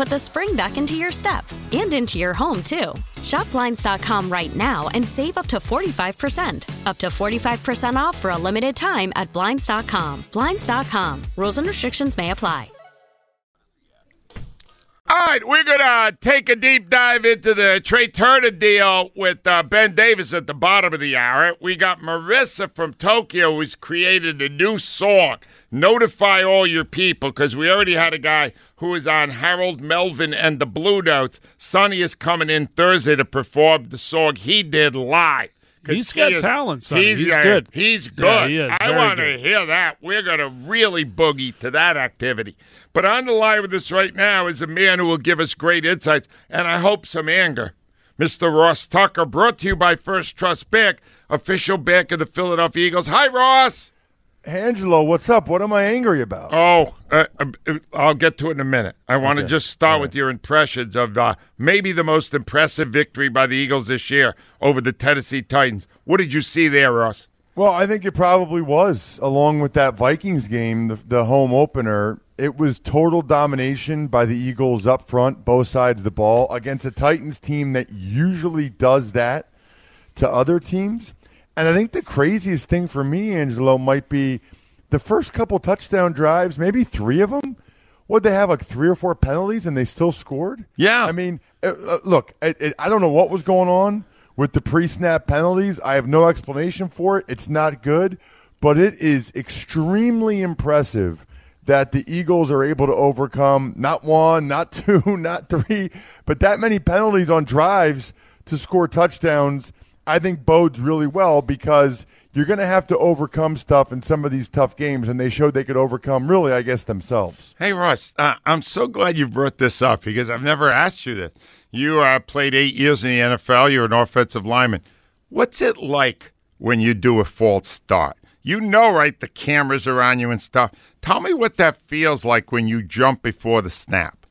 put the spring back into your step and into your home, too. Shop Blinds.com right now and save up to 45%. Up to 45% off for a limited time at Blinds.com. Blinds.com. Rules and restrictions may apply. All right, we're going to take a deep dive into the Trea Turner deal with uh, Ben Davis at the bottom of the hour. We got Marissa from Tokyo who's created a new song, Notify All Your People, because we already had a guy who was on Harold Melvin and the Blue Notes. Sonny is coming in Thursday to perform the song he did live. He's he got is- talent, Sonny. He's uh, good. He's good. Yeah, he is. I want to hear that. We're going to really boogie to that activity. But on the line with us right now is a man who will give us great insights and I hope some anger. Mr. Ross Tucker, brought to you by First Trust Bank, official bank of the Philadelphia Eagles. Hi, Ross. Angelo, what's up? What am I angry about? Oh, uh, uh, I'll get to it in a minute. I want to Okay. just start with your impressions of uh, maybe the most impressive victory by the Eagles this year over the Tennessee Titans. What did you see there, Ross? Well, I think it probably was, along with that Vikings game, the, the home opener. It was total domination by the Eagles up front, both sides of the ball, against a Titans team that usually does that to other teams. And I think the craziest thing for me, Angelo, might be the first couple touchdown drives, maybe three of them. Would they have like three or four penalties and they still scored? Yeah. I mean, uh, uh, look, I don't know what was going on with the pre snap penalties. I have no explanation for it. It's not good, but it is extremely impressive that the Eagles are able to overcome not one, not two, not three, but that many penalties on drives to score touchdowns. I think bodes really well because you're going to have to overcome stuff in some of these tough games, and they showed they could overcome, really, I guess, themselves. Hey, Ross, uh, I'm so glad you brought this up because I've never asked you this. You uh, played eight years in the NFL. You're an offensive lineman. What's it like when you do a false start? You know, right? The cameras are on you and stuff. Tell me what that feels like when you jump before the snap.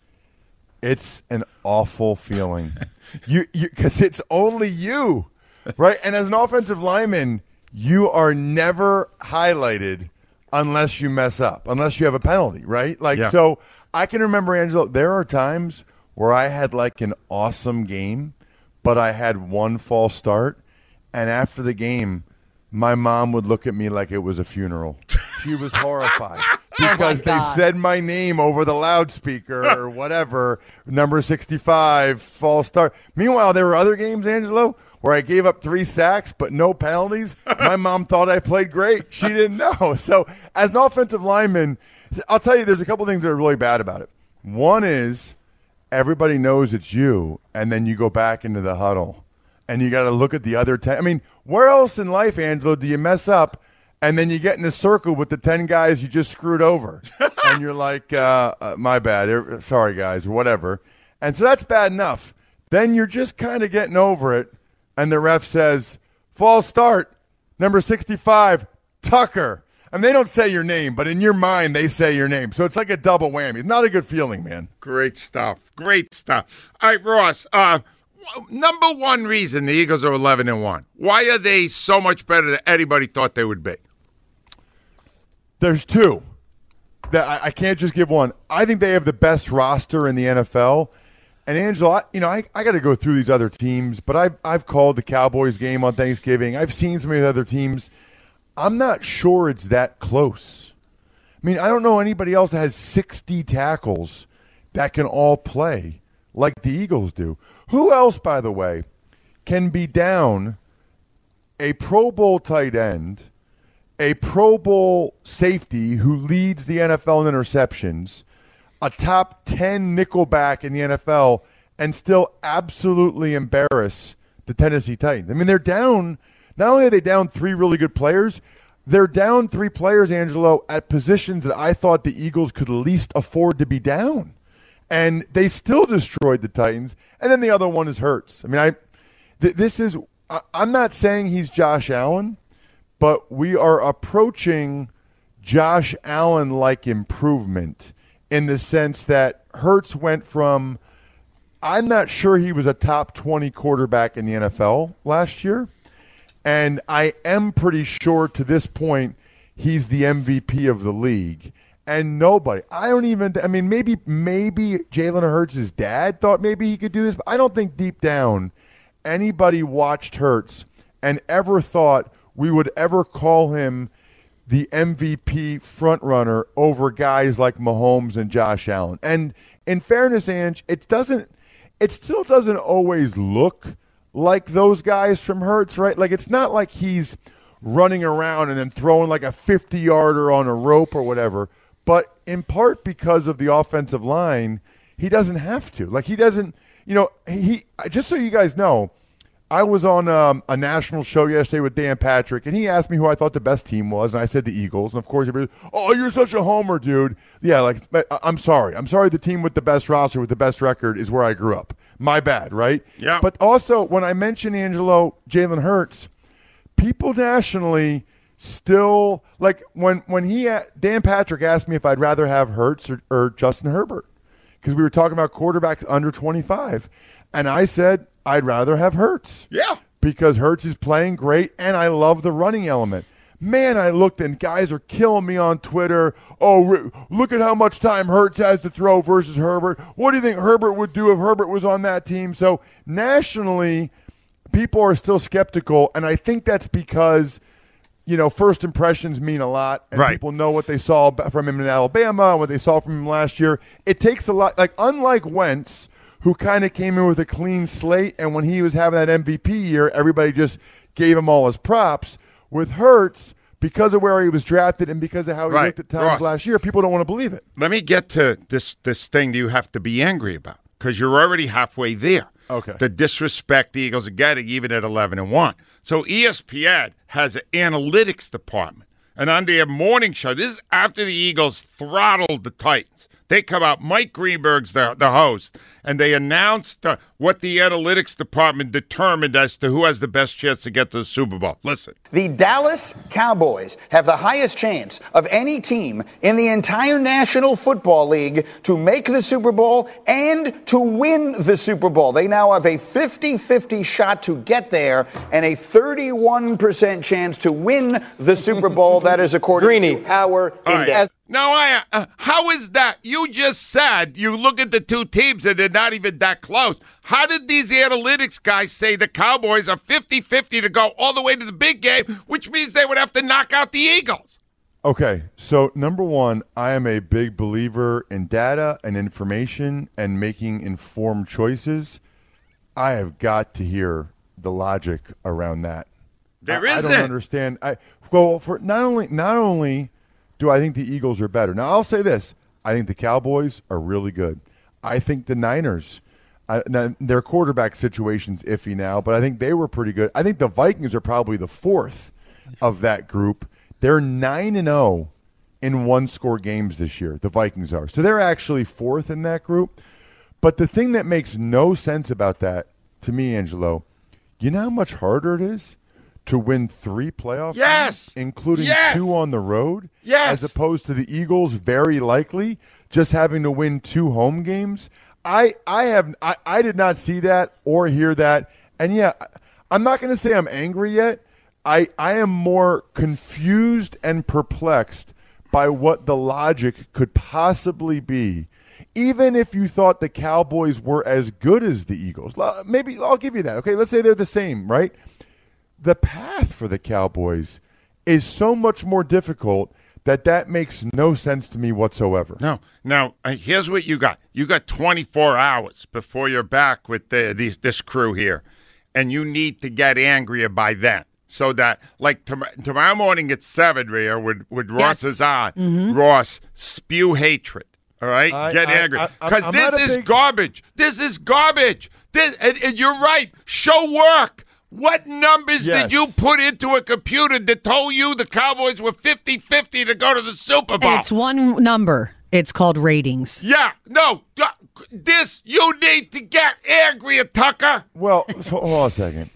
It's an awful feeling. you because it's only you, right? And as an offensive lineman, you are never highlighted unless you mess up, unless you have a penalty, right? Like Yeah. so I can remember Angelo, there are times where I had like an awesome game, but I had one false start and after the game my mom would look at me like it was a funeral. She was horrified oh because they said my name over the loudspeaker or whatever, number 65, false start. Meanwhile, there were other games, Angelo, where I gave up three sacks but no penalties. My mom thought I played great. She didn't know. So, as an offensive lineman, I'll tell you, there's a couple things that are really bad about it. One is everybody knows it's you, and then you go back into the huddle and you got to look at the other 10. I mean, where else in life, Angelo, do you mess up and then you get in a circle with the 10 guys you just screwed over? and you're like, uh, uh, my bad. Er, Sorry, guys, or whatever. And so that's bad enough. Then you're just kind of getting over it, and the ref says, false start, number 65, Tucker. And they don't say your name, but in your mind, they say your name. So it's like a double whammy. It's not a good feeling, man. Great stuff. Great stuff. All right, Ross. Uh, number one reason the Eagles are 11 and 1. Why are they so much better than anybody thought they would be? There's two. that I, I can't just give one. I think they have the best roster in the NFL. And Angelo, you know, I, I got to go through these other teams, but I've I've called the Cowboys game on Thanksgiving. I've seen some of the other teams. I'm not sure it's that close. I mean, I don't know anybody else that has 60 tackles that can all play like the Eagles do. Who else, by the way, can be down a Pro Bowl tight end, a Pro Bowl safety who leads the NFL in interceptions, a top 10 nickelback in the NFL, and still absolutely embarrass the Tennessee Titans? I mean, they're down. Not only are they down three really good players, they're down three players, Angelo, at positions that I thought the Eagles could least afford to be down. And they still destroyed the Titans. And then the other one is Hurts. I mean, I th- this is I, I'm not saying he's Josh Allen, but we are approaching Josh Allen like improvement in the sense that Hurts went from I'm not sure he was a top 20 quarterback in the NFL last year. And I am pretty sure to this point he's the MVP of the league. And nobody, I don't even, I mean, maybe, maybe Jalen Hurts' dad thought maybe he could do this, but I don't think deep down anybody watched Hurts and ever thought we would ever call him the MVP frontrunner over guys like Mahomes and Josh Allen. And in fairness, Ange, it doesn't, it still doesn't always look like those guys from Hurts, right? Like it's not like he's running around and then throwing like a 50 yarder on a rope or whatever, but in part because of the offensive line, he doesn't have to. Like he doesn't, you know, he just so you guys know, I was on um, a national show yesterday with Dan Patrick, and he asked me who I thought the best team was, and I said the Eagles. And of course, everybody, oh, you're such a homer, dude. Yeah, like I'm sorry, I'm sorry. The team with the best roster, with the best record, is where I grew up. My bad, right? Yeah. But also, when I mentioned Angelo Jalen Hurts, people nationally still like when when he Dan Patrick asked me if I'd rather have Hurts or, or Justin Herbert because we were talking about quarterbacks under 25, and I said I'd rather have Hurts. Yeah. Because Hurts is playing great and I love the running element. Man, I looked and guys are killing me on Twitter. Oh, look at how much time Hurts has to throw versus Herbert. What do you think Herbert would do if Herbert was on that team? So, nationally, people are still skeptical. And I think that's because, you know, first impressions mean a lot. And right. people know what they saw from him in Alabama, what they saw from him last year. It takes a lot. Like, unlike Wentz, who kind of came in with a clean slate. And when he was having that MVP year, everybody just gave him all his props. With Hurts, because of where he was drafted and because of how he right. looked at times Ross, last year, people don't want to believe it. Let me get to this this thing you have to be angry about because you're already halfway there. Okay. The disrespect the Eagles are getting, even at 11 and 1. So ESPN has an analytics department. And on their morning show, this is after the Eagles throttled the Titans. They come out, Mike Greenberg's the, the host, and they announced uh, what the analytics department determined as to who has the best chance to get to the Super Bowl. Listen. The Dallas Cowboys have the highest chance of any team in the entire National Football League to make the Super Bowl and to win the Super Bowl. They now have a 50 50 shot to get there and a 31% chance to win the Super Bowl. that is according Greeny. to our All index. right. Now, I uh, how is that? You just said you look at the two teams and they're not even that close. How did these analytics guys say the Cowboys are 50-50 to go all the way to the big game, which means they would have to knock out the Eagles? Okay, so number one, I am a big believer in data and information and making informed choices. I have got to hear the logic around that. There I, I isn't. don't understand. I well for not only not only do I think the Eagles are better. Now I'll say this: I think the Cowboys are really good. I think the Niners. Their quarterback situation's iffy now, but I think they were pretty good. I think the Vikings are probably the fourth of that group. They're nine and zero in one score games this year. The Vikings are so they're actually fourth in that group. But the thing that makes no sense about that to me, Angelo, you know how much harder it is to win three playoff Yes. games, including Yes. two on the road, Yes. as opposed to the Eagles, very likely just having to win two home games. I I have I, I did not see that or hear that, and yeah, I'm not going to say I'm angry yet. I I am more confused and perplexed by what the logic could possibly be. Even if you thought the Cowboys were as good as the Eagles, maybe I'll give you that. Okay, let's say they're the same, right? The path for the Cowboys is so much more difficult that that makes no sense to me whatsoever. No. Now, uh, here's what you got. You got 24 hours before you're back with the, these, this crew here, and you need to get angrier by then. So that, like tom- tomorrow morning at seven, Rhea, when, when Ross Yes. is on, Ross spew hatred. All right, I- get I- angry because this is big- garbage. This is garbage. This, and, and you're right. Show work. What numbers Yes. did you put into a computer that told you the Cowboys were 50-50 to go to the Super Bowl? It's one number. It's called ratings. Yeah, no, this you need to get angry, Tucker. Well, so, hold on a second.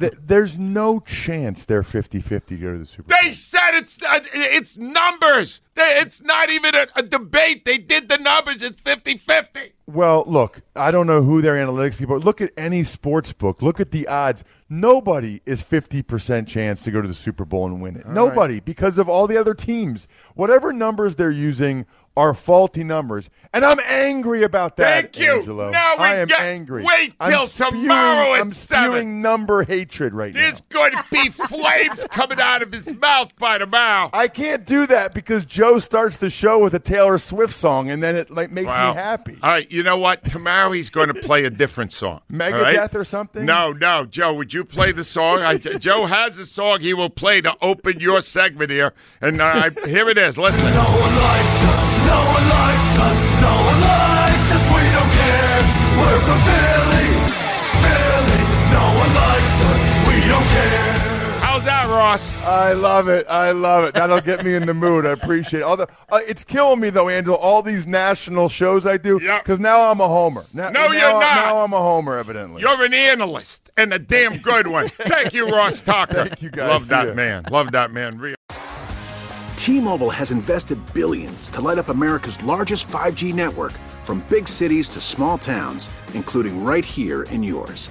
Th- There's no chance they're 50-50 to go to the Super Bowl. They said it's uh, it's numbers. It's not even a, a debate. They did the numbers. It's 50-50. Well, look, I don't know who their analytics people are. Look at any sports book. Look at the odds. Nobody is 50% chance to go to the Super Bowl and win it. Nobody, because of all the other teams. Whatever numbers they're using are faulty numbers. And I'm angry about that, Thank you. Angelo. Now we I am get- angry. wait I'm till spewing- tomorrow at I'm seven. spewing number hatred right now. There's going to be flames coming out of his mouth by tomorrow. I can't do that because Joe starts the show with a Taylor Swift song, and then it like makes Wow. me happy. All right, you know what? Tomorrow he's going to play a different song. Megadeth all right? or something? No, no, Joe. Would you play the song? I, Joe has a song he will play to open your segment here, and uh, I, here it is. Listen. How's that, Ross? I love it. I love it. That'll get me in the mood. I appreciate it. Although uh, it's killing me though, Angel, All these national shows I do, Yep. because now I'm a homer. Now, No, now- you're not. Now I'm a homer, evidently. You're an analyst and a damn good one. Thank you, Ross Tucker. Thank you, guys. Love See that ya. man. Love that man. Real. T-Mobile has invested billions to light up America's largest 5G network from big cities to small towns, including right here in yours.